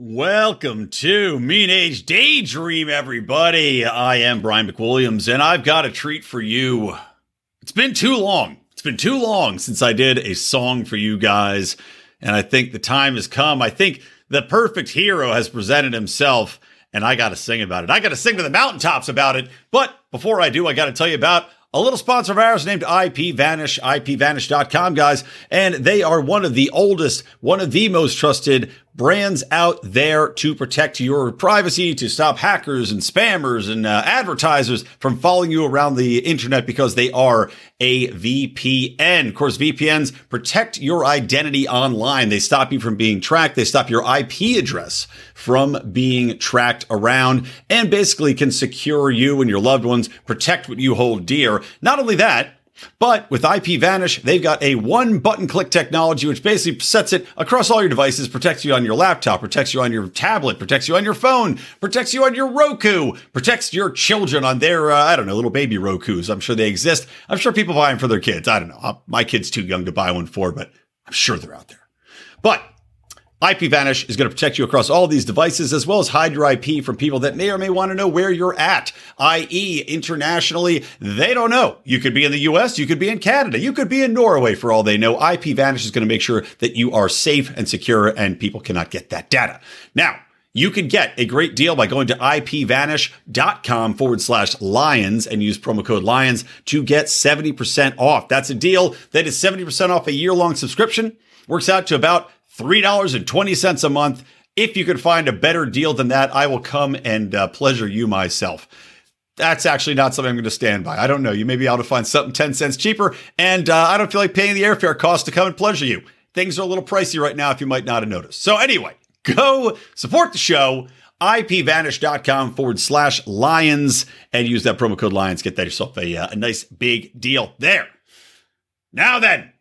Welcome to Mean Age Daydream, everybody. I am Brian McWilliams, and I've got a treat for you. It's been too long. It's been too long since I did a song for you guys, and I think the time has come. I think the perfect hero has presented himself, and I got to sing about it. I got to sing to the mountaintops about it. But before I do, I got to tell you about a little sponsor of ours named IP IPVanish, IPVanish.com, guys. And they are one of the oldest, one of the most trusted brands out there to protect your privacy, to stop hackers and spammers and uh, advertisers from following you around the internet because they are a VPN. Of course, VPNs protect your identity online. They stop you from being tracked. They stop your IP address from being tracked around and basically can secure you and your loved ones, protect what you hold dear. Not only that, but with IPVanish, they've got a one button click technology, which basically sets it across all your devices, protects you on your laptop, protects you on your tablet, protects you on your phone, protects you on your Roku, protects your children on their, uh, I don't know, little baby Rokus. I'm sure they exist. I'm sure people buy them for their kids. I don't know. My kid's too young to buy one for, but I'm sure they're out there. But IPVanish is going to protect you across all these devices as well as hide your IP from people that may or may want to know where you're at, i.e., internationally. They don't know. You could be in the US, you could be in Canada, you could be in Norway for all they know. IPVanish is going to make sure that you are safe and secure and people cannot get that data. Now, you can get a great deal by going to ipvanish.com forward slash lions and use promo code lions to get 70% off. That's a deal that is 70% off a year long subscription. Works out to about $3.20 a month. If you can find a better deal than that, I will come and uh, pleasure you myself. That's actually not something I'm going to stand by. I don't know. You may be able to find something 10 cents cheaper, and uh, I don't feel like paying the airfare cost to come and pleasure you. Things are a little pricey right now if you might not have noticed. So, anyway, go support the show ipvanish.com forward slash lions and use that promo code lions. Get that yourself a, uh, a nice big deal there. Now then,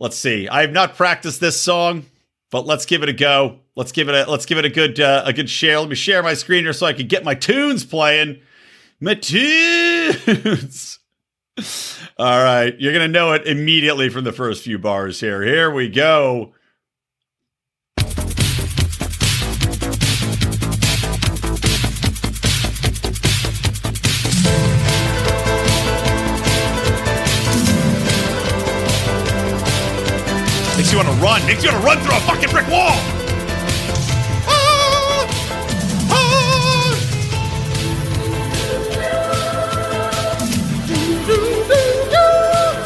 let's see. I have not practiced this song, but let's give it a go. Let's give it a let's give it a good uh, a good share. Let me share my screen here so I can get my tunes playing. My tunes. All right, you're gonna know it immediately from the first few bars here. Here we go. Makes you want to run. Makes you want to run through a fucking brick wall. Ah! Ah!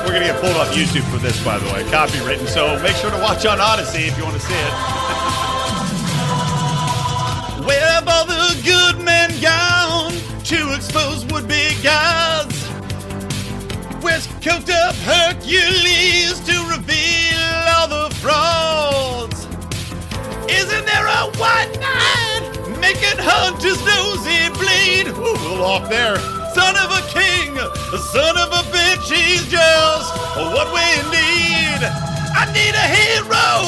We're gonna get pulled off YouTube for this, by the way, copywritten. So make sure to watch on Odysee if you want to see it. Where have all the good men gone to expose would-be gods? Where's coked up Hercules to reveal a white knight making hunters' nosy bleed? Ooh, a little off there. Son of a king, son of a bitch, he's just what we need. I need a hero,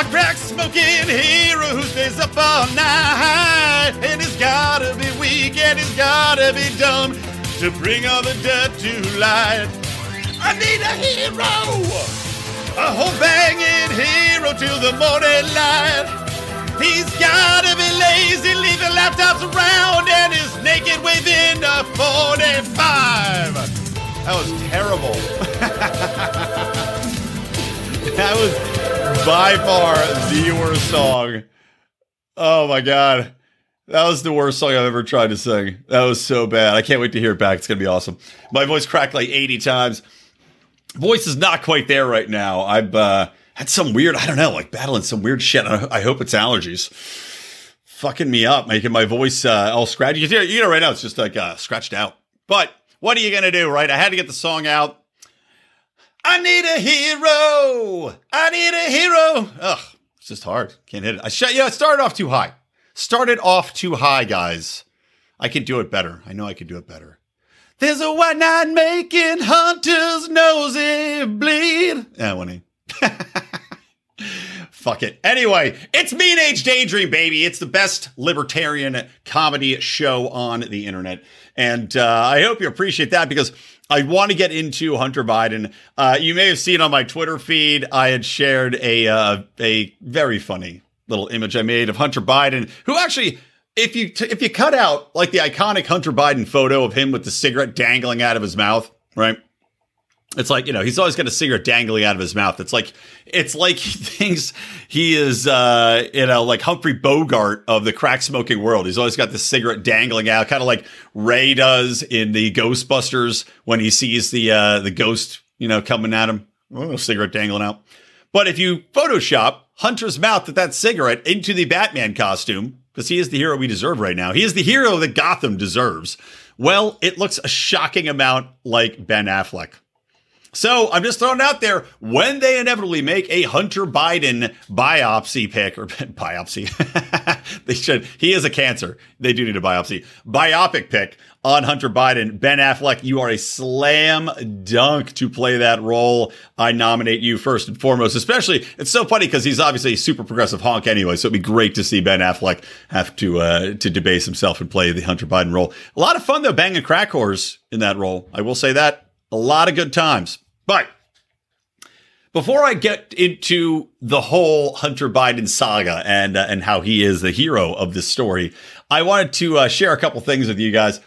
a crack smoking hero who stays up all night. And he's gotta be weak and he's gotta be dumb to bring all the dirt to light. I need a hero, a whole banging hero till the morning light. He's gotta be lazy, leaving laptops around, and is naked within a 45. That was terrible. that was by far the worst song. Oh my god. That was the worst song I've ever tried to sing. That was so bad. I can't wait to hear it back. It's going to be awesome. My voice cracked like 80 times. Voice is not quite there right now. I've uh, had some weird, I don't know, like battling some weird shit. I hope it's allergies. Fucking me up, making my voice uh, all scratchy. You know, right now it's just like uh, scratched out. But what are you going to do, right? I had to get the song out. I need a hero. I need a hero. Ugh, it's just hard. Can't hit it. I shut. Yeah, it started off too high. started off too high, guys. I can do it better. I know I can do it better. There's a white knight making Hunter's nosy bleed. Yeah, when he. Fuck it. Anyway, it's Mean Age Daydream, baby. It's the best libertarian comedy show on the internet. And uh, I hope you appreciate that because I want to get into Hunter Biden. Uh, you may have seen on my Twitter feed, I had shared a, uh, a very funny little image I made of Hunter Biden, who actually if you t- if you cut out like the iconic Hunter Biden photo of him with the cigarette dangling out of his mouth, right? It's like, you know, he's always got a cigarette dangling out of his mouth. It's like it's like he thinks he is uh, you know, like Humphrey Bogart of the crack smoking world. He's always got the cigarette dangling out, kind of like Ray does in the Ghostbusters when he sees the uh the ghost, you know, coming at him. Oh, cigarette dangling out. But if you Photoshop Hunter's mouth with that cigarette into the Batman costume, because he is the hero we deserve right now, he is the hero that Gotham deserves. Well, it looks a shocking amount like Ben Affleck. So I'm just throwing out there when they inevitably make a Hunter Biden biopsy pick or biopsy, they should. He is a cancer. They do need a biopsy. Biopic pick on Hunter Biden. Ben Affleck, you are a slam dunk to play that role. I nominate you first and foremost, especially it's so funny because he's obviously a super progressive honk anyway. So it'd be great to see Ben Affleck have to, uh, to debase himself and play the Hunter Biden role. A lot of fun though, banging crack whores in that role. I will say that a lot of good times. But before I get into the whole Hunter Biden saga and uh, and how he is the hero of this story, I wanted to uh, share a couple things with you guys.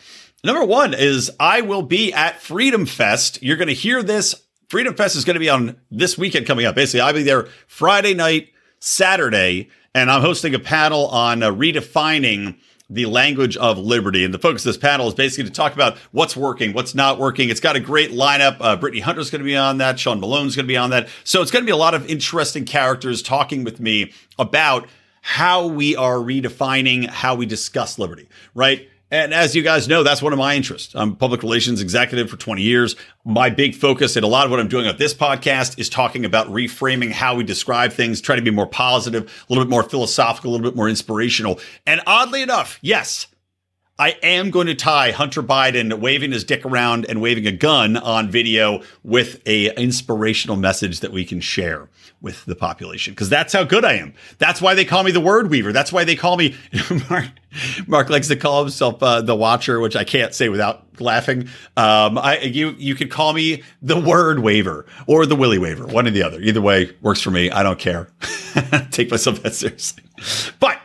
Number one is I will be at Freedom Fest. You're going to hear this. Freedom Fest is going to be on this weekend coming up. Basically, I'll be there Friday night, Saturday, and I'm hosting a panel on uh, redefining the language of liberty. And the focus of this panel is basically to talk about what's working, what's not working. It's got a great lineup. Uh, Brittany Hunter's going to be on that. Sean Malone's going to be on that. So it's going to be a lot of interesting characters talking with me about how we are redefining how we discuss liberty, right? And as you guys know, that's one of my interests. I'm public relations executive for 20 years. My big focus and a lot of what I'm doing on this podcast is talking about reframing how we describe things, try to be more positive, a little bit more philosophical, a little bit more inspirational. And oddly enough, yes, I am going to tie Hunter Biden waving his dick around and waving a gun on video with a inspirational message that we can share with the population because that's how good I am. That's why they call me the word weaver. That's why they call me Mark. Mark likes to call himself uh, the watcher, which I can't say without laughing. Um, I you you could call me the word waver or the willy waver, one or the other. Either way works for me. I don't care. Take myself that seriously, but.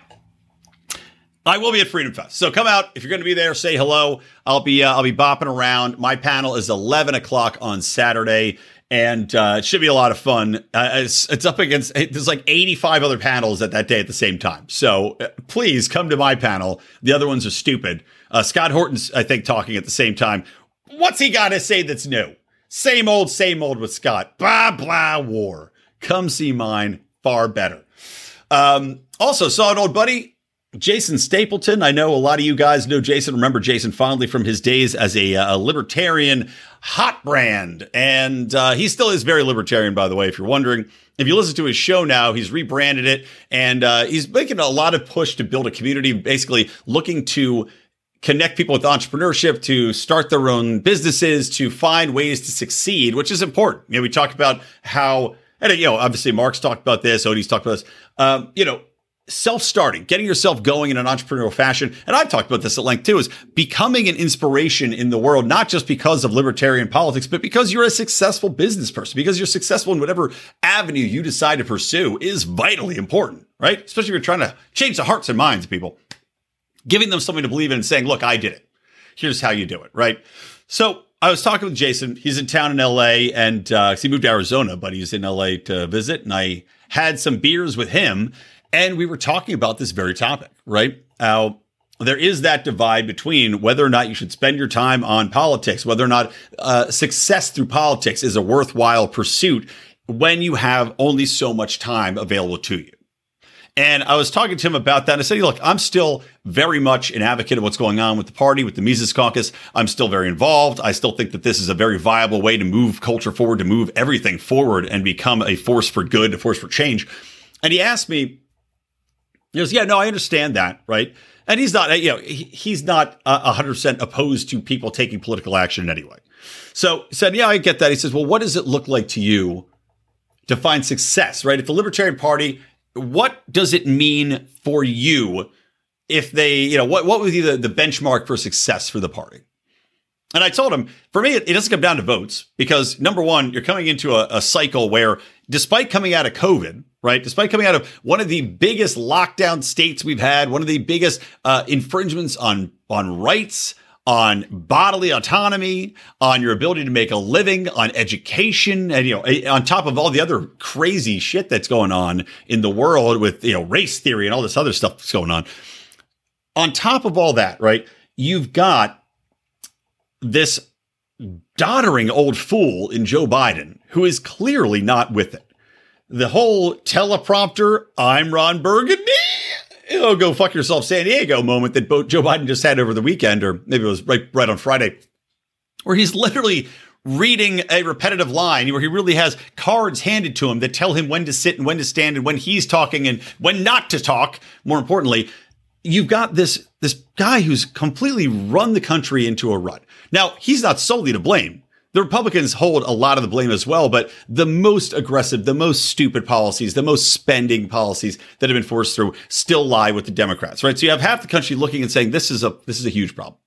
I will be at Freedom Fest, so come out if you're going to be there. Say hello. I'll be uh, I'll be bopping around. My panel is 11 o'clock on Saturday, and uh, it should be a lot of fun. Uh, it's, it's up against there's like 85 other panels at that day at the same time. So uh, please come to my panel. The other ones are stupid. Uh, Scott Horton's I think talking at the same time. What's he got to say that's new? Same old, same old with Scott. Blah blah war. Come see mine. Far better. Um, also saw an old buddy Jason Stapleton. I know a lot of you guys know Jason. Remember Jason fondly from his days as a, a libertarian hot brand. And uh, he still is very libertarian, by the way, if you're wondering. If you listen to his show now, he's rebranded it and uh, he's making a lot of push to build a community, basically looking to connect people with entrepreneurship, to start their own businesses, to find ways to succeed, which is important. You know, we talked about how, and you know, obviously Mark's talked about this, Odie's talked about this. Um, you know, self-starting, getting yourself going in an entrepreneurial fashion, and I've talked about this at length too, is becoming an inspiration in the world, not just because of libertarian politics, but because you're a successful business person, because you're successful in whatever avenue you decide to pursue is vitally important, right? Especially if you're trying to change the hearts and minds of people. Giving them something to believe in and saying, look, I did it. Here's how you do it, right? So I was talking with Jason. He's in town in LA and uh, he moved to Arizona, but he's in LA to visit. And I had some beers with him and we were talking about this very topic, right? How there is that divide between whether or not you should spend your time on politics, whether or not uh, success through politics is a worthwhile pursuit when you have only so much time available to you. And I was talking to him about that. And I said, look, I'm still very much an advocate of what's going on with the party, with the Mises Caucus. I'm still very involved. I still think that this is a very viable way to move culture forward, to move everything forward and become a force for good, a force for change. And he asked me, He goes, yeah, no, I understand that, right? And he's not, you know, he, he's not uh, a hundred percent opposed to people taking political action anyway. So said, yeah, I get that. He says, well, what does it look like to you to find success, right? If the Libertarian Party, what does it mean for you if they, you know, what, what would be the, the benchmark for success for the party? And I told him, for me, it, it doesn't come down to votes because number one, you're coming into a, a cycle where despite coming out of COVID, right? Despite coming out of one of the biggest lockdown states we've had, one of the biggest uh, infringements on on rights, on bodily autonomy, on your ability to make a living, on education, and you know, on top of all the other crazy shit that's going on in the world with you know race theory and all this other stuff that's going on. On top of all that, right? You've got this doddering old fool in Joe Biden who is clearly not with it the whole teleprompter, I'm Ron Burgundy, oh, go fuck yourself, San Diego moment that Joe Biden just had over the weekend, or maybe it was right, right on Friday, where he's literally reading a repetitive line where he really has cards handed to him that tell him when to sit and when to stand and when he's talking and when not to talk. More importantly, you've got this, this guy who's completely run the country into a rut. Now, he's not solely to blame. The Republicans hold a lot of the blame as well, but the most aggressive, the most stupid policies, the most spending policies that have been forced through still lie with the Democrats, right? So you have half the country looking and saying this is a this is a huge problem.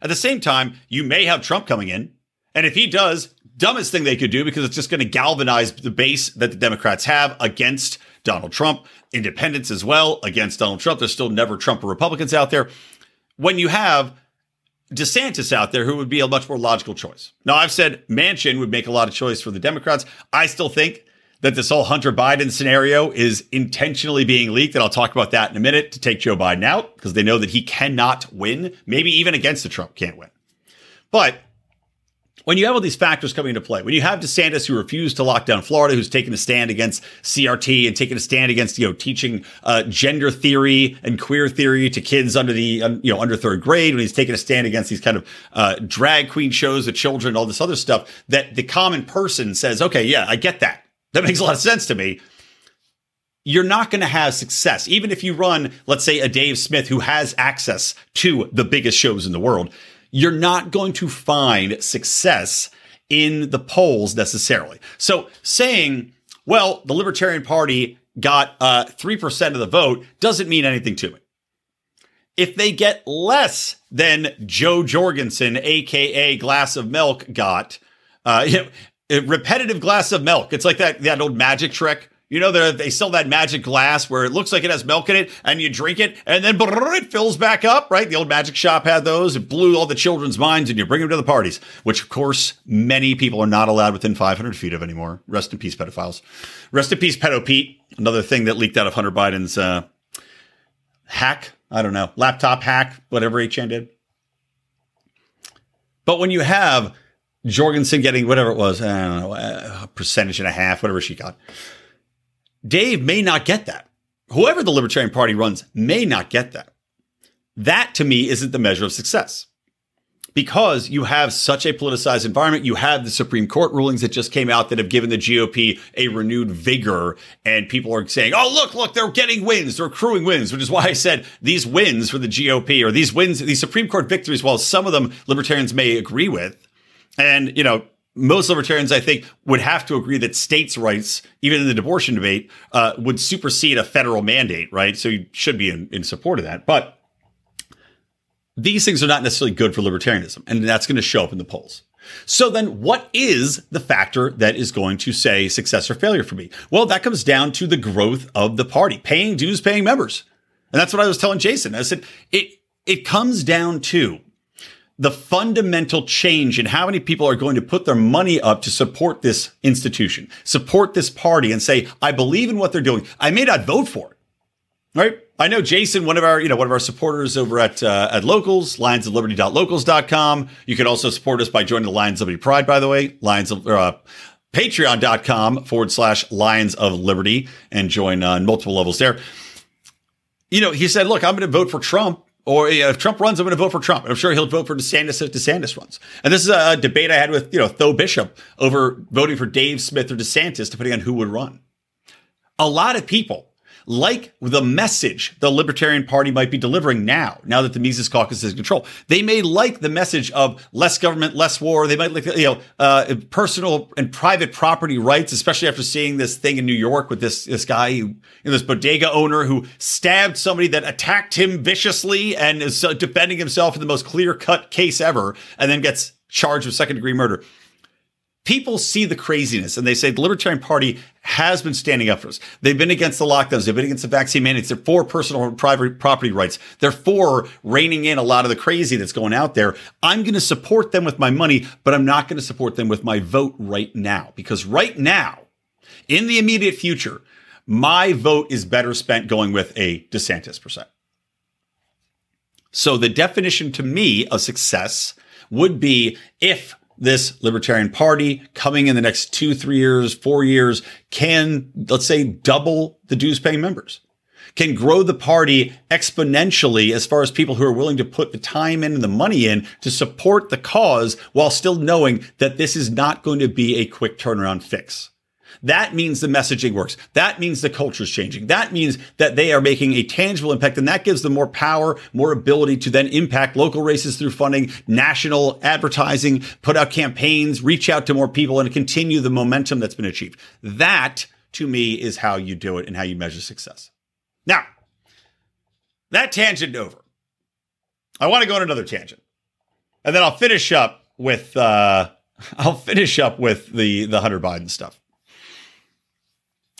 At the same time, you may have Trump coming in, and if he does, dumbest thing they could do because it's just going to galvanize the base that the Democrats have against Donald Trump, independents as well against Donald Trump. There's still never Trump or Republicans out there. When you have DeSantis out there who would be a much more logical choice. Now, I've said Manchin would make a lot of choice for the Democrats. I still think that this whole Hunter Biden scenario is intentionally being leaked. And I'll talk about that in a minute to take Joe Biden out because they know that he cannot win, maybe even against the Trump can't win. But when you have all these factors coming into play, when you have DeSantis who refused to lock down Florida, who's taken a stand against CRT and taken a stand against you know teaching uh, gender theory and queer theory to kids under the you know under third grade, when he's taken a stand against these kind of uh, drag queen shows with children, all this other stuff, that the common person says, okay, yeah, I get that. That makes a lot of sense to me you're not going to have success. Even if you run, let's say, a Dave Smith who has access to the biggest shows in the world, you're not going to find success in the polls necessarily. So saying, well, the Libertarian Party got uh, 3% of the vote doesn't mean anything to me. If they get less than Jo Jorgensen, aka Glass of Milk, got, uh, you know, repetitive glass of milk. It's like that, that old magic trick you know, they sell that magic glass where it looks like it has milk in it and you drink it and then it fills back up, right? The old magic shop had those. It blew all the children's minds and you bring them to the parties, which of course many people are not allowed within 500 feet of anymore. Rest in peace, pedophiles. Rest in peace, pedo Pete. Another thing that leaked out of Hunter Biden's uh, hack. I don't know, laptop hack, whatever HN did. But when you have Jorgensen getting whatever it was, I don't know, a percentage and a half, whatever she got Dave may not get that. Whoever the Libertarian Party runs may not get that. That to me isn't the measure of success. Because you have such a politicized environment, you have the Supreme Court rulings that just came out that have given the GOP a renewed vigor, and people are saying, oh, look, look, they're getting wins, they're accruing wins, which is why I said these wins for the GOP or these wins, these Supreme Court victories, while some of them libertarians may agree with, and, you know, most libertarians, I think, would have to agree that states' rights, even in the abortion debate, uh, would supersede a federal mandate, right? So you should be in, in support of that. But these things are not necessarily good for libertarianism, and that's going to show up in the polls. So then what is the factor that is going to say success or failure for me? Well, that comes down to the growth of the party, paying dues, paying members. And that's what I was telling Jason. I said, it, it comes down to the fundamental change in how many people are going to put their money up to support this institution, support this party and say, I believe in what they're doing. I may not vote for it. Right? I know Jason, one of our, you know, one of our supporters over at uh, at Locals, lionsofliberty.locals.com. You can also support us by joining the Lions of Liberty Pride, by the way, Lions of uh, patreon.com forward slash Lions of Liberty and join uh, on multiple levels there. You know, he said, look, I'm going to vote for Trump or if Trump runs, I'm going to vote for Trump. I'm sure he'll vote for DeSantis if DeSantis runs. And this is a debate I had with, you know, Tho Bishop over voting for Dave Smith or DeSantis, depending on who would run. A lot of people like the message the Libertarian Party might be delivering now, now that the Mises Caucus is in control. They may like the message of less government, less war. They might like, you know, uh, personal and private property rights, especially after seeing this thing in New York with this, this guy, who, you know, this bodega owner who stabbed somebody that attacked him viciously and is uh, defending himself in the most clear cut case ever, and then gets charged with second degree murder people see the craziness and they say the Libertarian Party has been standing up for us. They've been against the lockdowns. They've been against the vaccine mandates. They're for personal and private property rights. They're for reining in a lot of the crazy that's going out there. I'm going to support them with my money, but I'm not going to support them with my vote right now because right now, in the immediate future, my vote is better spent going with a DeSantis percent. So the definition to me of success would be if this Libertarian Party coming in the next two, three years, four years can, let's say, double the dues paying members, can grow the party exponentially as far as people who are willing to put the time in and the money in to support the cause while still knowing that this is not going to be a quick turnaround fix. That means the messaging works. That means the culture is changing. That means that they are making a tangible impact and that gives them more power, more ability to then impact local races through funding, national advertising, put out campaigns, reach out to more people and continue the momentum that's been achieved. That to me is how you do it and how you measure success. Now, that tangent over. I want to go on another tangent. And then I'll finish up with uh I'll finish up with the the Hunter Biden stuff.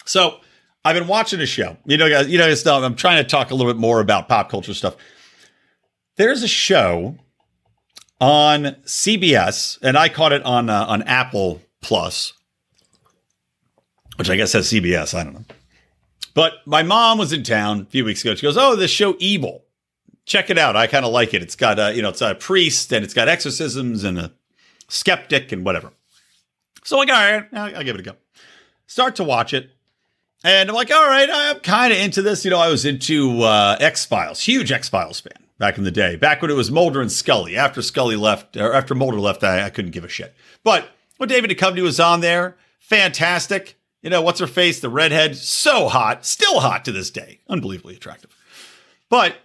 So I've been watching a show. You know, guys, you know, stuff. I'm trying to talk a little bit more about pop culture stuff. There's a show on CBS, and I caught it on uh, on Apple Plus, which I guess has CBS. I don't know. But my mom was in town a few weeks ago. She goes, "Oh, this show Evil. Check it out. I kind of like it. It's got a, you know, it's a priest and it's got exorcisms and a skeptic and whatever." So I like, all right, I'll, I'll give it a go. Start to watch it. And I'm like, all right, I'm kind of into this. You know, I was into uh, X Files, huge X Files fan back in the day, back when it was Mulder and Scully. After Scully left, or after Mulder left, I, I couldn't give a shit. But when David Duchovny was on there, fantastic. You know, what's her face? The redhead, so hot, still hot to this day, unbelievably attractive. But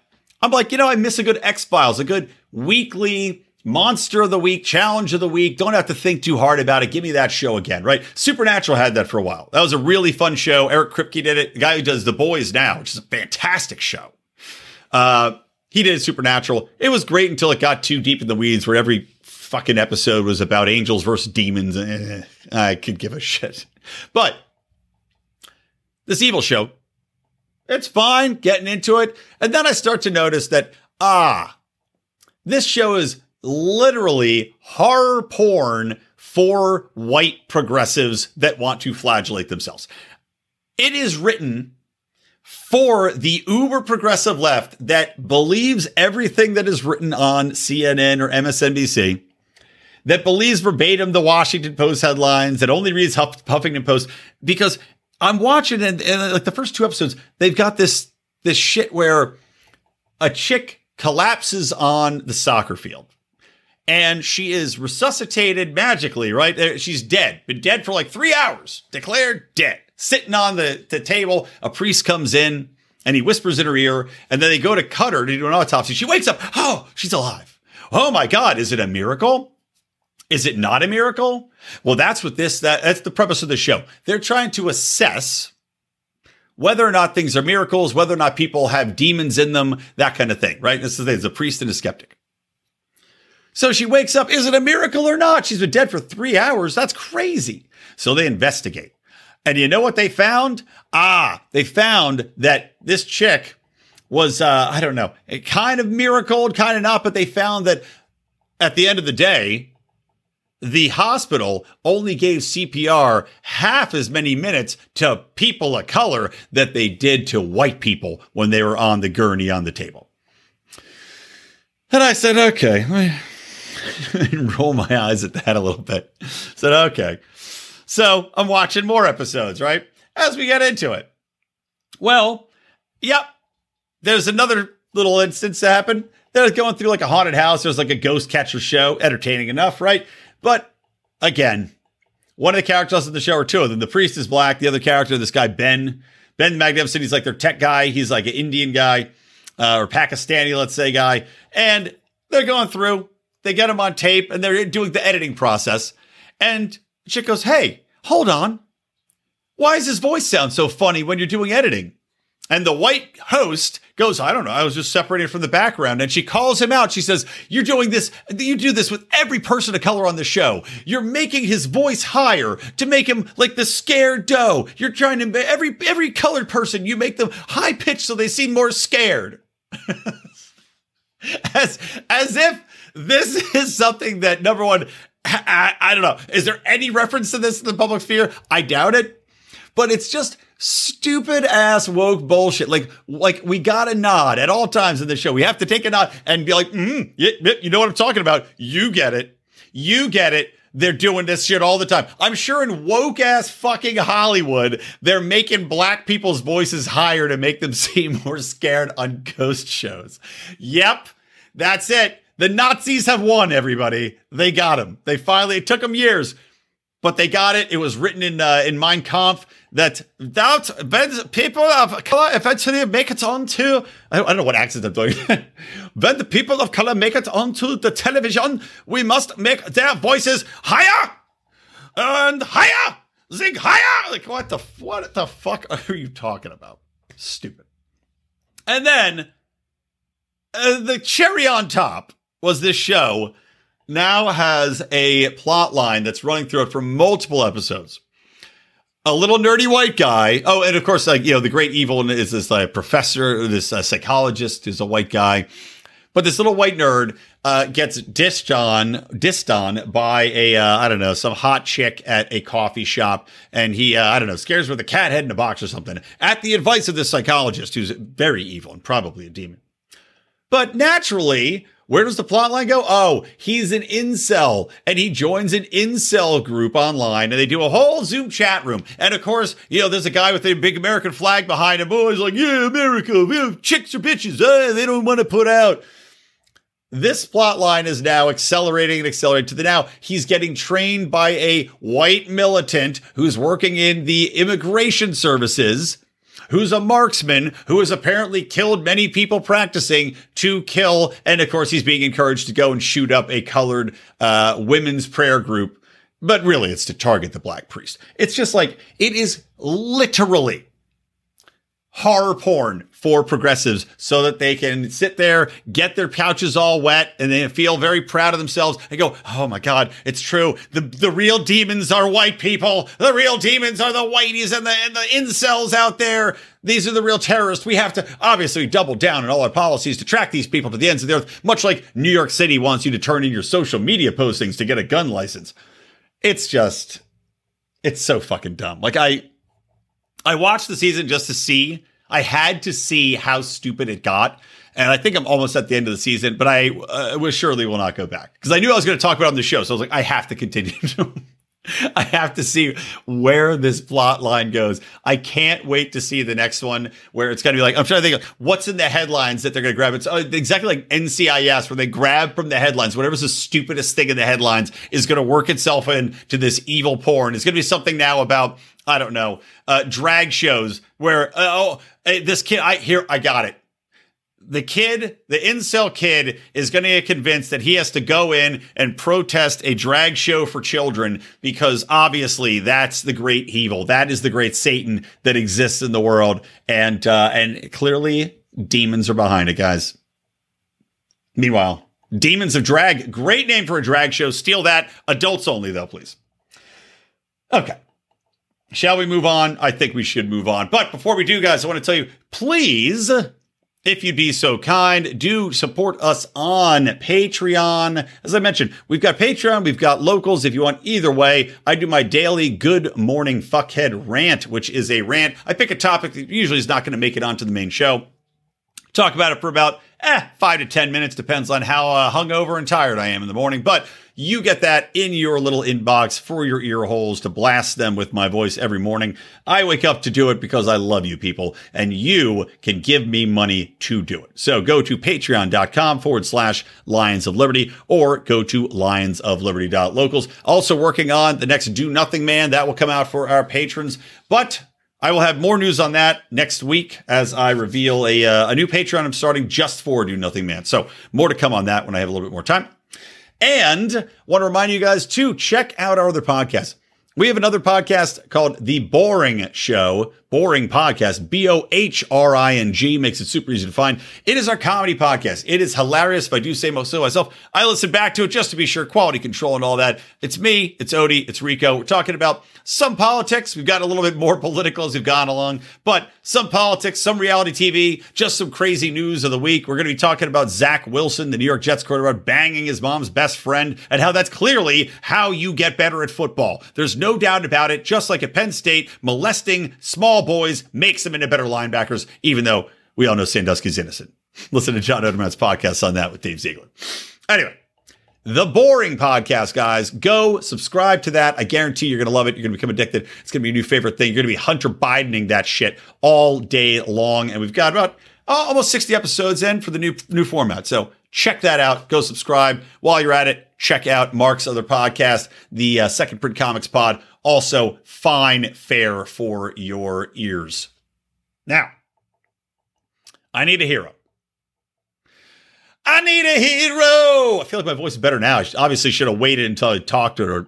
I'm like, you know, I miss a good X Files, a good weekly Monster of the Week, Challenge of the Week. Don't have to think too hard about it. Give me that show again, right? Supernatural had that for a while. That was a really fun show. Eric Kripke did it. The guy who does The Boys now, which is a fantastic show. Uh, he did Supernatural. It was great until it got too deep in the weeds where every fucking episode was about angels versus demons. Eh, I could give a shit. But this evil show, it's fine getting into it. And then I start to notice that, ah, this show is literally horror porn for white progressives that want to flagellate themselves. It is written for the uber progressive left that believes everything that is written on CNN or MSNBC, that believes verbatim the Washington Post headlines, that only reads Huff- Huffington Post, because I'm watching and, and like the first two episodes, they've got this this shit where a chick collapses on the soccer field and she is resuscitated magically, right? She's dead, been dead for like three hours, declared dead. Sitting on the, the table, a priest comes in and he whispers in her ear, and then they go to cut her to do an autopsy. She wakes up, oh, she's alive. Oh my God, is it a miracle? Is it not a miracle? Well, that's what this, that, that's the premise of the show. They're trying to assess whether or not things are miracles, whether or not people have demons in them, that kind of thing, right? This is the a priest and a skeptic. So she wakes up. Is it a miracle or not? She's been dead for three hours. That's crazy. So they investigate. And you know what they found? Ah, they found that this chick was, uh, I don't know, kind of miracle, kind of not, but they found that at the end of the day, the hospital only gave CPR half as many minutes to people of color that they did to white people when they were on the gurney on the table. And I said, okay, roll my eyes at that a little bit. Said, okay. So I'm watching more episodes, right? As we get into it. Well, yep. There's another little instance that happened. They're going through like a haunted house. There's like a ghost catcher show. Entertaining enough, right? But again, one of the characters in the show, or two of them, the priest is black. The other character, this guy, Ben, Ben Magnificent, he's like their tech guy. He's like an Indian guy uh, or Pakistani, let's say, guy. And they're going through, they get him on tape and they're doing the editing process. And chick goes, Hey, hold on. Why does his voice sound so funny when you're doing editing? And the white host goes, I don't know. I was just separated from the background. And she calls him out. She says, You're doing this. You do this with every person of color on the show. You're making his voice higher to make him like the scared doe. You're trying to, every, every colored person, you make them high pitched so they seem more scared. as, as if this is something that number one, I, I don't know. Is there any reference to this in the public sphere? I doubt it. But it's just stupid ass woke bullshit. Like, like we got a nod at all times in the show. We have to take a nod and be like, mm, you know what I'm talking about. You get it. You get it. They're doing this shit all the time. I'm sure in woke ass fucking Hollywood, they're making black people's voices higher to make them seem more scared on ghost shows. Yep. That's it. The Nazis have won, everybody. They got him. They finally, it took them years, but they got it. It was written in, uh, in Mein Kampf that that when people of color eventually make it onto I don't know what accent I'm doing. when the people of color make it onto the television, we must make their voices higher and higher, zig higher. Like what the what the fuck are you talking about? Stupid. And then uh, the cherry on top was this show now has a plot line that's running through it for multiple episodes a little nerdy white guy. Oh, and of course, like you know, the great evil is this like professor, this uh, psychologist is a white guy, but this little white nerd uh, gets dissed on, dissed on by a uh, I don't know some hot chick at a coffee shop, and he uh, I don't know scares her with a cat head in a box or something at the advice of this psychologist who's very evil and probably a demon. But naturally, where does the plot line go? Oh, he's an incel and he joins an incel group online and they do a whole Zoom chat room. And of course, you know, there's a guy with a big American flag behind him. Oh, he's like, yeah, America, yeah, chicks are bitches. Uh, they don't want to put out. This plot line is now accelerating and accelerating to the now. He's getting trained by a white militant who's working in the immigration services who's a marksman who has apparently killed many people practicing to kill. And of course, he's being encouraged to go and shoot up a colored uh, women's prayer group. But really, it's to target the black priest. It's just like, it is literally horror porn for progressives so that they can sit there, get their pouches all wet, and they feel very proud of themselves and go, Oh my God, it's true. The, the real demons are white people. The real demons are the whiteys and the, and the incels out there. These are the real terrorists. We have to obviously double down on all our policies to track these people to the ends of the earth, much like New York City wants you to turn in your social media postings to get a gun license. It's just, it's so fucking dumb. Like I, I watched the season just to see. I had to see how stupid it got. And I think I'm almost at the end of the season, but I uh, surely will not go back because I knew I was going to talk about on the show. So I was like, I have to continue. I have to see where this plot line goes. I can't wait to see the next one where it's going to be like, I'm trying to think of what's in the headlines that they're going to grab. It's uh, exactly like NCIS where they grab from the headlines. Whatever's the stupidest thing in the headlines is going to work itself into this evil porn. It's going to be something now about, I don't know, uh, drag shows where, uh, oh, this kid, I here, I got it the kid, the incel kid, is going to get convinced that he has to go in and protest a drag show for children because obviously that's the great evil. That is the great Satan that exists in the world, and uh, and clearly demons are behind it, guys. Meanwhile, Demons of Drag, great name for a drag show. Steal that. Adults only, though, please. Okay. Shall we move on? I think we should move on. But before we do, guys, I want to tell you please if you'd be so kind, do support us on Patreon. As I mentioned, we've got Patreon, we've got locals. If you want either way, I do my daily good morning fuckhead rant, which is a rant. I pick a topic that usually is not going to make it onto the main show. Talk about it for about eh, five to 10 minutes, depends on how uh, hungover and tired I am in the morning. But you get that in your little inbox for your ear holes to blast them with my voice every morning. I wake up to do it because I love you people and you can give me money to do it. So go to patreon.com forward slash Lions of Liberty or go to lionsofliberty.locals. Also working on the next Do Nothing Man that will come out for our patrons. But I will have more news on that next week as I reveal a, uh, a new Patreon I'm starting just for Do Nothing Man. So more to come on that when I have a little bit more time. And want to remind you guys to check out our other podcasts. We have another podcast called The BOHRing Show, BOHRing Podcast, B O H R I N G, makes it super easy to find. It is our comedy podcast. It is hilarious. If I do say so myself, I listen back to it just to be sure, quality control and all that. It's me, it's Odie, it's Rico. We're talking about some politics. We've got a little bit more political as we've gone along, but some politics, some reality TV, just some crazy news of the week. We're going to be talking about Zach Wilson, the New York Jets quarterback, banging his mom's best friend, and how that's clearly how you get better at football. There's no doubt about it. Just like at Penn State, molesting small boys makes them into better linebackers, even though we all know Sandusky's innocent. Listen to John Odermatt's podcast on that with Dave Ziegler. Anyway, the BOHRing Podcast, guys. Go subscribe to that. I guarantee you're going to love it. You're going to become addicted. It's going to be your new favorite thing. You're going to be Hunter Bidening that shit all day long. And we've got about oh, almost 60 episodes in for the new new format. So check that out. Go subscribe. While you're at it, check out Mark's other podcast, the uh, Second Print Comics Pod. Also, fine fare for your ears. Now, I need a hero. I need a hero. I feel like my voice is better now. I obviously should have waited until I talked to her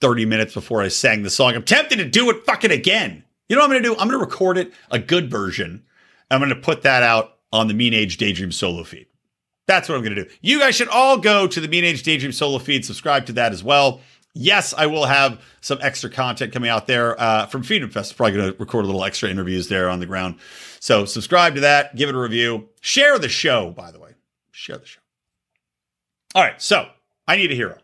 30 minutes before I sang the song. I'm tempted to do it fucking again. You know what I'm going to do? I'm going to record it, a good version. I'm going to put that out on the Mean Age Daydream solo feed. That's what I'm going to do. You guys should all go to the Mean Age Daydream solo feed, subscribe to that as well. Yes, I will have some extra content coming out there uh, from Freedom Fest. Probably going to record a little extra interviews there on the ground. So subscribe to that, give it a review, share the show, by the way share the show. All right, so I need a hero.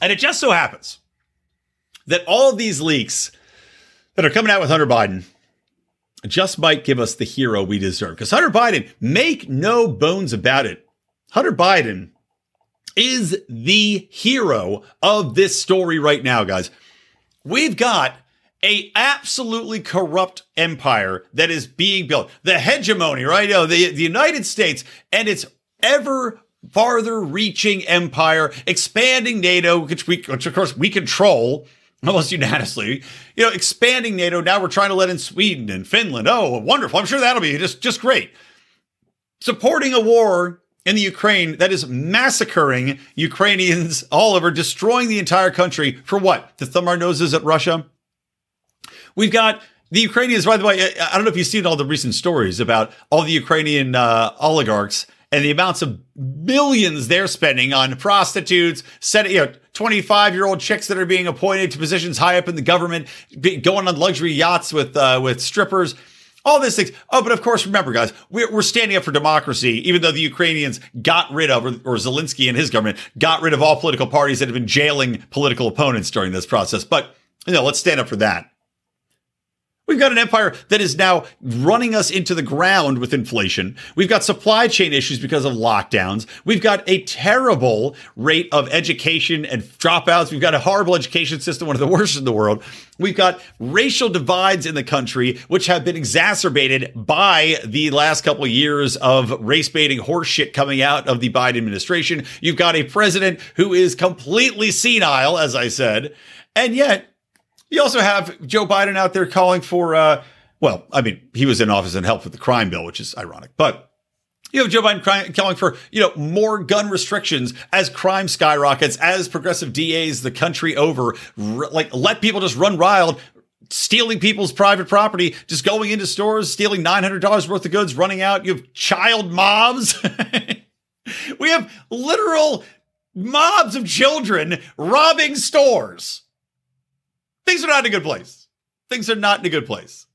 And it just so happens that all of these leaks that are coming out with Hunter Biden just might give us the hero we deserve. Because Hunter Biden, make no bones about it, Hunter Biden is the hero of this story right now, guys. We've got a absolutely corrupt empire that is being built. The hegemony, right? Know, the, the United States and its ever farther reaching empire, expanding NATO, which we, which of course we control almost unanimously, you know, expanding NATO. Now we're trying to let in Sweden and Finland. Oh, wonderful. I'm sure that'll be just, just great. Supporting a war in the Ukraine that is massacring Ukrainians all over, destroying the entire country for what? To thumb our noses at Russia? We've got the Ukrainians, by the way, I don't know if you've seen all the recent stories about all the Ukrainian uh, oligarchs and the amounts of millions they're spending on prostitutes, set, you know, 25 year old chicks that are being appointed to positions high up in the government, going on luxury yachts with, uh, with strippers. All these things. Oh, but of course, remember, guys, we're, we're standing up for democracy, even though the Ukrainians got rid of, or, or Zelensky and his government got rid of all political parties that have been jailing political opponents during this process. But, you know, let's stand up for that. We've got an empire that is now running us into the ground with inflation. We've got supply chain issues because of lockdowns. We've got a terrible rate of education and dropouts. We've got a horrible education system, one of the worst in the world. We've got racial divides in the country, which have been exacerbated by the last couple of years of race baiting horseshit coming out of the Biden administration. You've got a president who is completely senile, as I said. And yet, you also have Joe Biden out there calling for, uh, well, I mean, he was in office and helped with the crime bill, which is ironic, but you have Joe Biden crying, calling for, you know, more gun restrictions as crime skyrockets, as progressive DAs the country over, like let people just run wild, stealing people's private property, just going into stores, stealing $900 worth of goods, running out. You have child mobs. we have literal mobs of children robbing stores. Things are not in a good place. Things are not in a good place.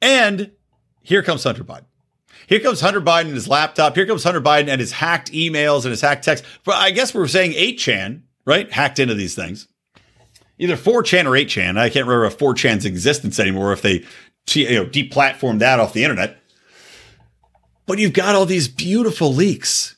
And here comes Hunter Biden. Here comes Hunter Biden and his laptop. Here comes Hunter Biden and his hacked emails and his hacked text. But I guess we're saying 8chan, right? Hacked into these things. Either 4chan or 8chan. I can't remember if 4chan's existence anymore, if they you know, deplatformed that off the internet. But you've got all these beautiful leaks.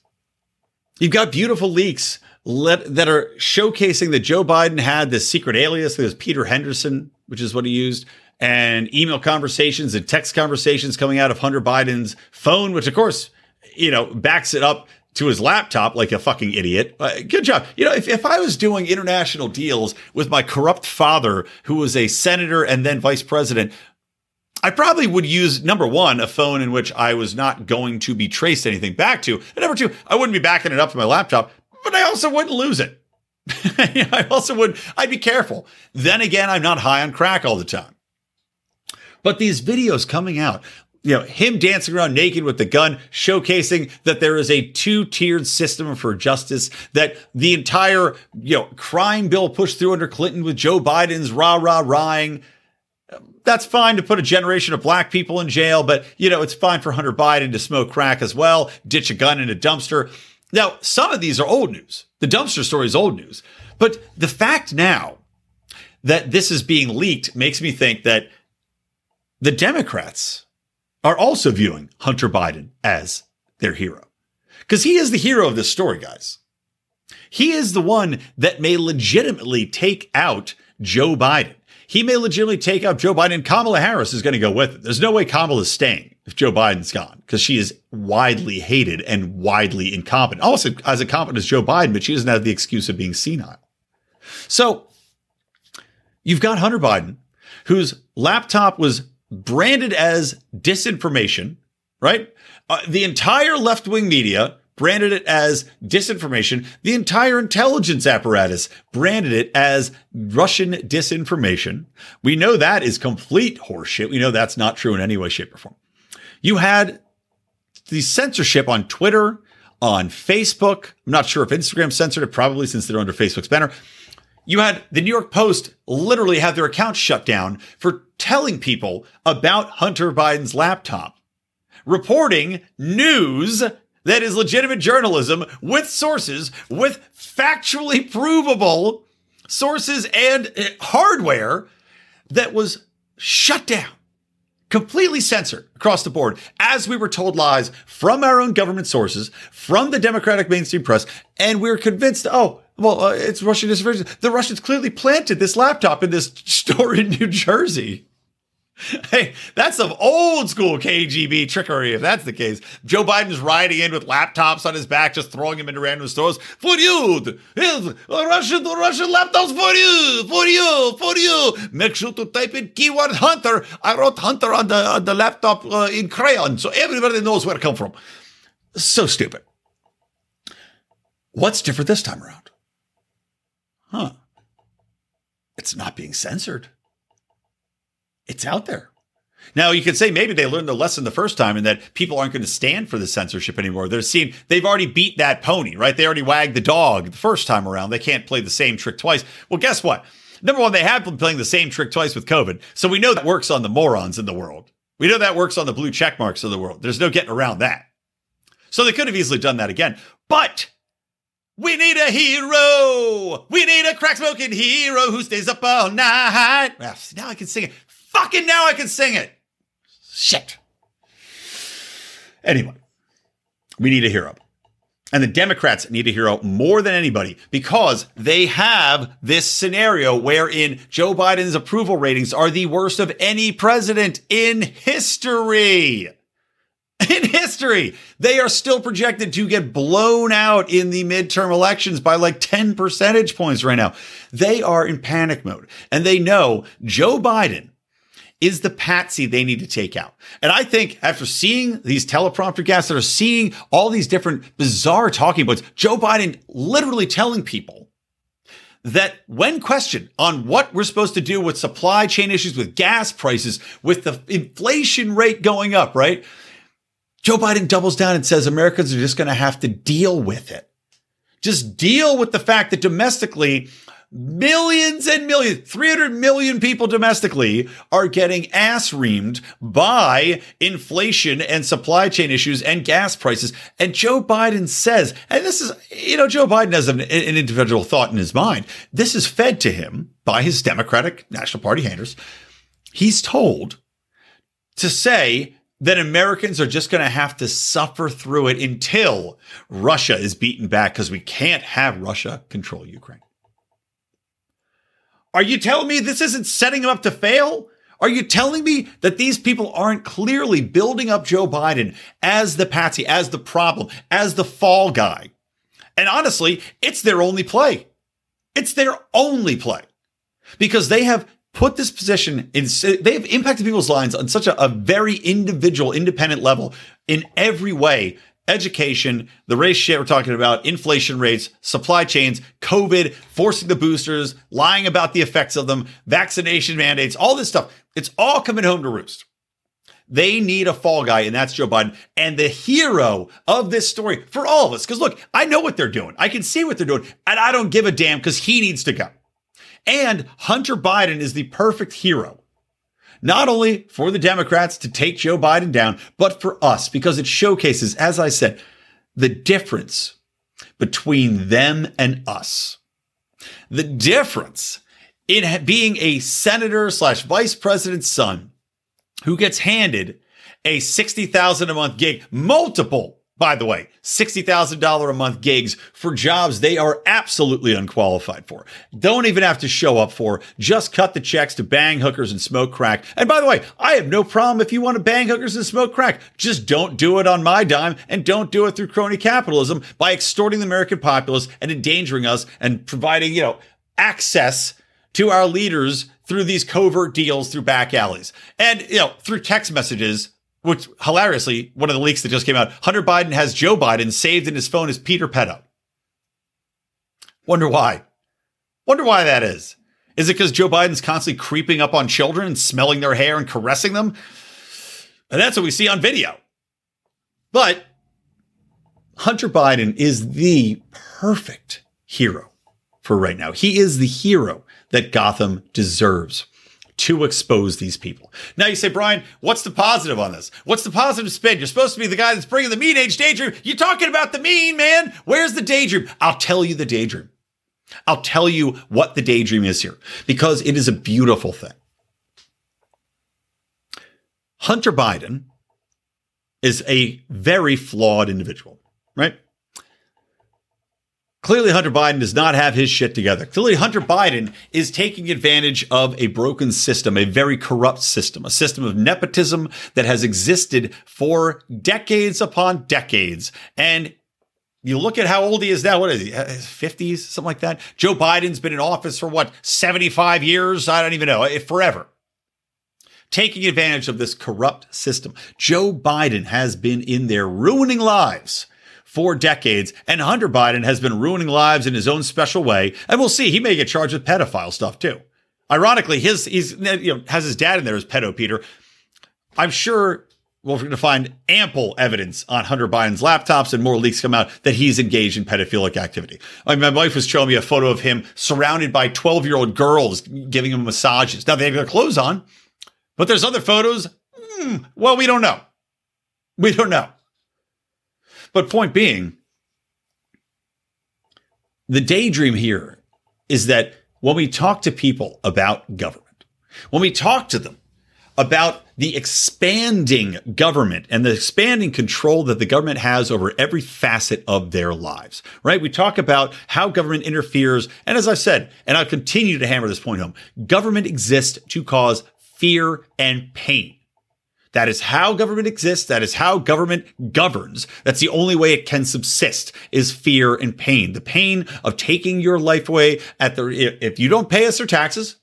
You've got beautiful leaks let, that are showcasing that Joe Biden had this secret alias. that was Peter Henderson, which is what he used, and email conversations and text conversations coming out of Hunter Biden's phone, which of course, you know, backs it up to his laptop like a fucking idiot. Uh, good job. You know, if, if I was doing international deals with my corrupt father, who was a senator and then vice president, I probably would use number one, a phone in which I was not going to be traced anything back to. And number two, I wouldn't be backing it up to my laptop, but I also wouldn't lose it. I also would, I'd be careful. Then again, I'm not high on crack all the time. But these videos coming out, you know, him dancing around naked with the gun, showcasing that there is a two-tiered system for justice, that the entire, you know, crime bill pushed through under Clinton with Joe Biden's rah-rah rahing. That's fine to put a generation of black people in jail, but you know, it's fine for Hunter Biden to smoke crack as well, ditch a gun in a dumpster. Now, some of these are old news. The dumpster story is old news. But the fact now that this is being leaked makes me think that the Democrats are also viewing Hunter Biden as their hero. Because he is the hero of this story, guys. He is the one that may legitimately take out Joe Biden. He may legitimately take out Joe Biden. Kamala Harris is going to go with it. There's no way Kamala is staying if Joe Biden's gone because she is widely hated and widely incompetent. Also, as incompetent as Joe Biden, but she doesn't have the excuse of being senile. So you've got Hunter Biden, whose laptop was branded as disinformation, right? Uh, the entire left wing media branded it as disinformation. The entire intelligence apparatus branded it as Russian disinformation. We know that is complete horseshit. We know that's not true in any way, shape, or form. You had the censorship on Twitter, on Facebook. I'm not sure if Instagram censored it, probably since they're under Facebook's banner. You had the New York Post literally have their account shut down for telling people about Hunter Biden's laptop, reporting news that is legitimate journalism with sources, with factually provable sources and uh, hardware that was shut down, completely censored across the board, as we were told lies from our own government sources, from the Democratic mainstream press, and we we're convinced, oh, well, uh, it's Russian disinformation. The Russians clearly planted this laptop in this store in New Jersey. Hey, that's some old school KGB trickery, if that's the case. Joe Biden's riding in with laptops on his back, just throwing them into random stores. For you! Here's Russian, Russian laptops for you! For you! For you! Make sure to type in keyword Hunter. I wrote Hunter on the, on the laptop uh, in crayon, so everybody knows where it come from. So stupid. What's different this time around? Huh. It's not being censored it's out there. Now you could say maybe they learned the lesson the first time and that people aren't going to stand for the censorship anymore. They're seeing they've already beat that pony, right? They already wagged the dog the first time around. They can't play the same trick twice. Well, guess what? Number one, they have been playing the same trick twice with COVID. So we know that works on the morons in the world. We know that works on the blue check marks of the world. There's no getting around that. So they could have easily done that again. But we need a hero. We need a crack smoking hero who stays up all night. Now I can sing it. Fucking now I can sing it. Shit. Anyway, we need a hero. And the Democrats need a hero more than anybody because they have this scenario wherein Joe Biden's approval ratings are the worst of any president in history. In history, they are still projected to get blown out in the midterm elections by like 10 percentage points right now. They are in panic mode and they know Joe Biden is the patsy they need to take out. And I think after seeing these teleprompter guests that are seeing all these different bizarre talking points, Joe Biden literally telling people that when questioned on what we're supposed to do with supply chain issues, with gas prices, with the inflation rate going up, right? Joe Biden doubles down and says Americans are just going to have to deal with it. Just deal with the fact that domestically, millions and millions, 300 million people domestically are getting ass reamed by inflation and supply chain issues and gas prices. And Joe Biden says, and this is, you know, Joe Biden has an, an individual thought in his mind. This is fed to him by his Democratic National Party handlers. He's told to say that Americans are just going to have to suffer through it until Russia is beaten back because we can't have Russia control Ukraine. Are you telling me this isn't setting him up to fail? Are you telling me that these people aren't clearly building up Joe Biden as the patsy, as the problem, as the fall guy? And honestly, it's their only play. It's their only play because they have put this position in, they have impacted people's lives on such a, a very individual, independent level in every way education, the race shit we're talking about, inflation rates, supply chains, COVID, forcing the boosters, lying about the effects of them, vaccination mandates, all this stuff. It's all coming home to roost. They need a fall guy, and that's Joe Biden. And the hero of this story for all of us, because look, I know what they're doing. I can see what they're doing, and I don't give a damn because he needs to go. And Hunter Biden is the perfect hero not only for the Democrats to take Joe Biden down, but for us, because it showcases, as I said, the difference between them and us. The difference in being a senator slash vice president's son who gets handed a 60,000 a month gig, multiple by the way, $60,000 a month gigs for jobs they are absolutely unqualified for. Don't even have to show up for. Just cut the checks to bang hookers and smoke crack. And by the way, I have no problem if you want to bang hookers and smoke crack. Just don't do it on my dime and don't do it through crony capitalism by extorting the American populace and endangering us and providing, you know, access to our leaders through these covert deals through back alleys and, you know, through text messages which hilariously, one of the leaks that just came out, Hunter Biden has Joe Biden saved in his phone as Peter Pedo. Wonder why. Wonder why that is. Is it because Joe Biden's constantly creeping up on children and smelling their hair and caressing them? And that's what we see on video. But Hunter Biden is the perfect hero for right now. He is the hero that Gotham deserves to expose these people. Now you say, Brian, what's the positive on this? What's the positive spin? You're supposed to be the guy that's bringing the mean age daydream. You're talking about the mean, man. Where's the daydream? I'll tell you the daydream. I'll tell you what the daydream is here because it is a beautiful thing. Hunter Biden is a very flawed individual, right? Clearly, Hunter Biden does not have his shit together. Clearly, Hunter Biden is taking advantage of a broken system, a very corrupt system, a system of nepotism that has existed for decades upon decades. And you look at how old he is now. What is he? 50s, uh, something like that. Joe Biden's been in office for what, 75 years? I don't even know, forever. Taking advantage of this corrupt system. Joe Biden has been in there ruining lives for decades, and Hunter Biden has been ruining lives in his own special way. And we'll see, he may get charged with pedophile stuff too. Ironically, his he's you know has his dad in there as pedo Peter. I'm sure we're going to find ample evidence on Hunter Biden's laptops and more leaks come out that he's engaged in pedophilic activity. I mean, my wife was showing me a photo of him surrounded by 12 year old girls giving him massages. Now they have their clothes on, but there's other photos. Mm, well, we don't know. We don't know. But point being, the daydream here is that when we talk to people about government, when we talk to them about the expanding government and the expanding control that the government has over every facet of their lives, right? We talk about how government interferes. And as I've said, and I'll continue to hammer this point home, government exists to cause fear and pain. That is how government exists. That is how government governs. That's the only way it can subsist is fear and pain. The pain of taking your life away at the, if you don't pay us our taxes,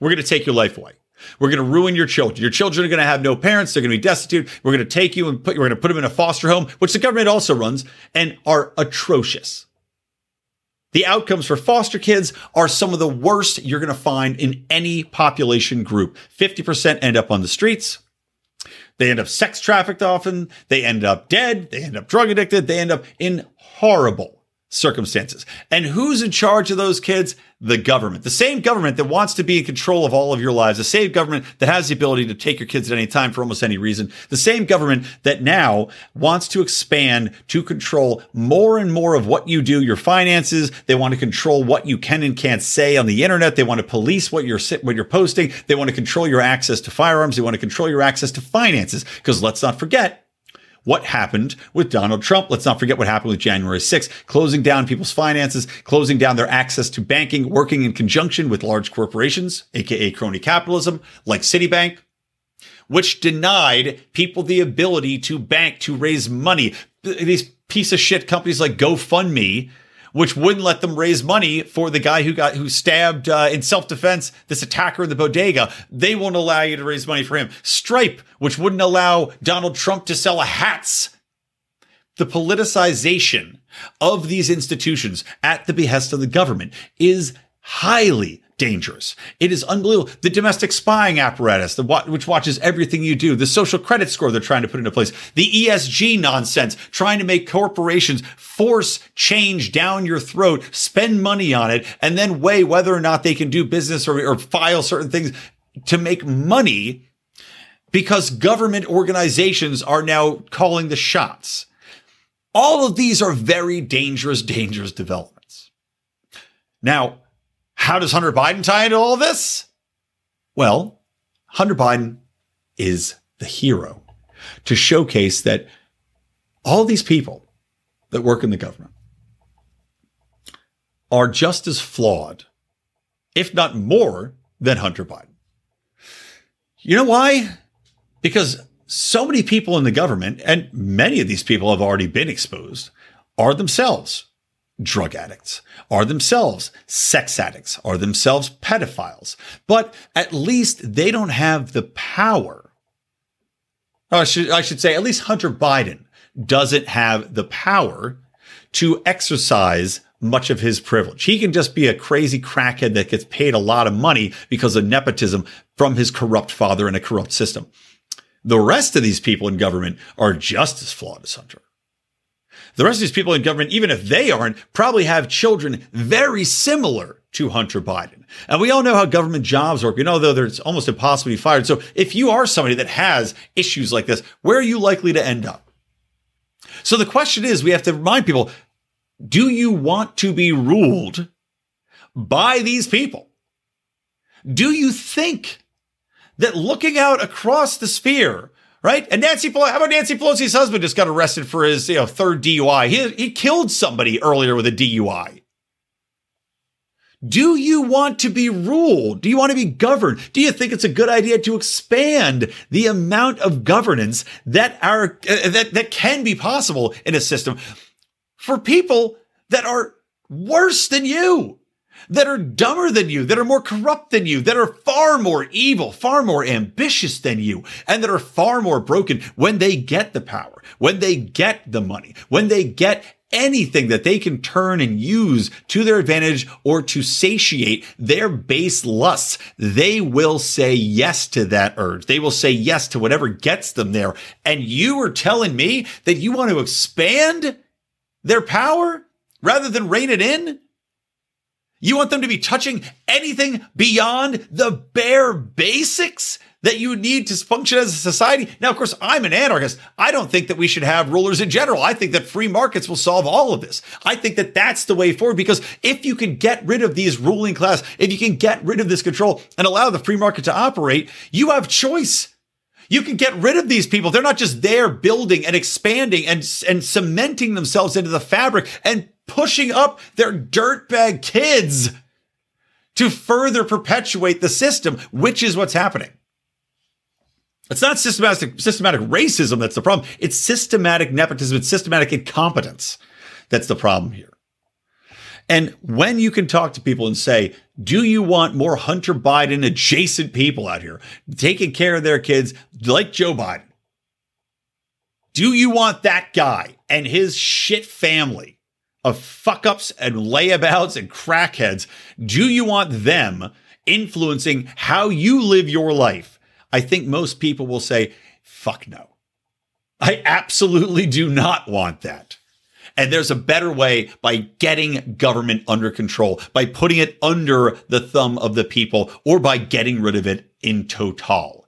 we're going to take your life away. We're going to ruin your children. Your children are going to have no parents. They're going to be destitute. We're going to take you and put, we're going to put them in a foster home, which the government also runs and are atrocious. The outcomes for foster kids are some of the worst you're going to find in any population group. 50% end up on the streets. They end up sex trafficked often. They end up dead. They end up drug addicted. They end up in horrible circumstances. And who's in charge of those kids? The government. The same government that wants to be in control of all of your lives. The same government that has the ability to take your kids at any time for almost any reason. The same government that now wants to expand to control more and more of what you do, your finances. They want to control what you can and can't say on the internet. They want to police what you're what you're posting. They want to control your access to firearms. They want to control your access to finances. Because let's not forget, what happened with Donald Trump. Let's not forget what happened with January 6th, closing down people's finances, closing down their access to banking, working in conjunction with large corporations, aka crony capitalism, like Citibank, which denied people the ability to bank, to raise money. These piece of shit companies like GoFundMe, which wouldn't let them raise money for the guy who got who stabbed uh, in self defense this attacker in the bodega. They won't allow you to raise money for him. Stripe, which wouldn't allow Donald Trump to sell hats. The politicization of these institutions at the behest of the government is highly dangerous. It is unbelievable. The domestic spying apparatus, the which watches everything you do, the social credit score they're trying to put into place, the ESG nonsense, trying to make corporations force change down your throat, spend money on it, and then weigh whether or not they can do business or, or file certain things to make money because government organizations are now calling the shots. All of these are very dangerous, dangerous developments. Now, how does Hunter Biden tie into all this? Well, Hunter Biden is the hero to showcase that all these people that work in the government are just as flawed, if not more, than Hunter Biden. You know why? Because so many people in the government, and many of these people have already been exposed, are themselves drug addicts, are themselves sex addicts, are themselves pedophiles. But at least they don't have the power. I should, I should say, at least Hunter Biden doesn't have the power to exercise much of his privilege. He can just be a crazy crackhead that gets paid a lot of money because of nepotism from his corrupt father and a corrupt system. The rest of these people in government are just as flawed as Hunter. The rest of these people in government, even if they aren't, probably have children very similar to Hunter Biden. And we all know how government jobs work. We know, though, it's almost impossible to be fired. So if you are somebody that has issues like this, where are you likely to end up? So the question is, we have to remind people, do you want to be ruled by these people? Do you think that looking out across the sphere right? And Nancy Pelosi, how about Nancy Pelosi's husband just got arrested for his you know third DUI? He he killed somebody earlier with a DUI. Do you want to be ruled? Do you want to be governed? Do you think it's a good idea to expand the amount of governance that are uh, that that can be possible in a system for people that are worse than you? That are dumber than you, that are more corrupt than you, that are far more evil, far more ambitious than you, and that are far more broken when they get the power, when they get the money, when they get anything that they can turn and use to their advantage or to satiate their base lusts, they will say yes to that urge. They will say yes to whatever gets them there. And you are telling me that you want to expand their power rather than rein it in? You want them to be touching anything beyond the bare basics that you need to function as a society. Now, of course, I'm an anarchist. I don't think that we should have rulers in general. I think that free markets will solve all of this. I think that that's the way forward because if you can get rid of these ruling class, if you can get rid of this control and allow the free market to operate, you have choice. You can get rid of these people. They're not just there building and expanding and, and cementing themselves into the fabric and pushing up their dirtbag kids to further perpetuate the system, which is what's happening. It's not systematic, systematic racism that's the problem. It's systematic nepotism. It's systematic incompetence that's the problem here. And when you can talk to people and say, do you want more Hunter Biden adjacent people out here taking care of their kids like Joe Biden? Do you want that guy and his shit family of fuck ups and layabouts and crackheads, do you want them influencing how you live your life? I think most people will say, fuck no. I absolutely do not want that. And there's a better way by getting government under control, by putting it under the thumb of the people, or by getting rid of it in total.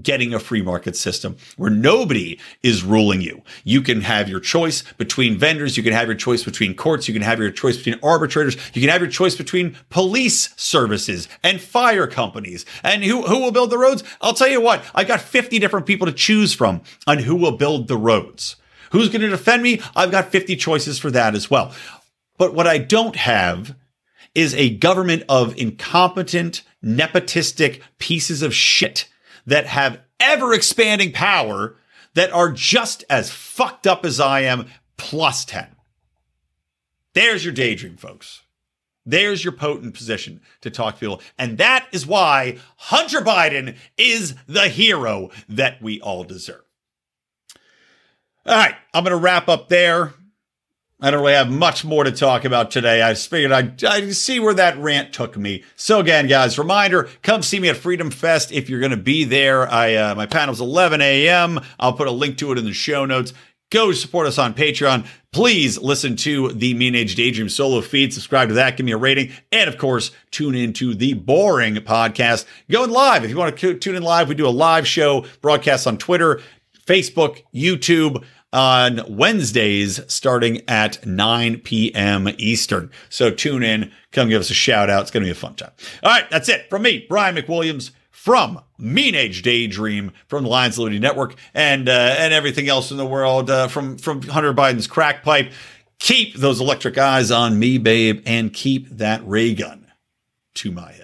Getting a free market system where nobody is ruling you. You can have your choice between vendors. You can have your choice between courts. You can have your choice between arbitrators. You can have your choice between police services and fire companies. And who, who will build the roads? I'll tell you what, I've got 50 different people to choose from on who will build the roads. Who's going to defend me? I've got 50 choices for that as well. But what I don't have is a government of incompetent, nepotistic pieces of shit that have ever expanding power that are just as fucked up as I am, plus 10. There's your daydream, folks. There's your potent position to talk to people. And that is why Hunter Biden is the hero that we all deserve. All right, I'm going to wrap up there. I don't really have much more to talk about today. I figured I'd, I'd, see where that rant took me. So again, guys, reminder: come see me at FreedomFest if you're going to be there. I uh, my panel's 11 a.m. I'll put a link to it in the show notes. Go support us on Patreon. Please listen to the Mean Age Daydream solo feed. Subscribe to that. Give me a rating. And of course, tune into the BOHRing podcast. Going live. If you want to tune in live, we do a live show broadcast on Twitter, Facebook, YouTube on Wednesdays starting at 9 p.m. Eastern. So tune in, come give us a shout out. It's going to be a fun time. All right, that's it from me, Brian McWilliams from Mean Age Daydream, from the Lions Liberty Network, and uh, and everything else in the world uh, from from Hunter Biden's crack pipe. Keep those electric eyes on me, babe, and keep that ray gun to my head.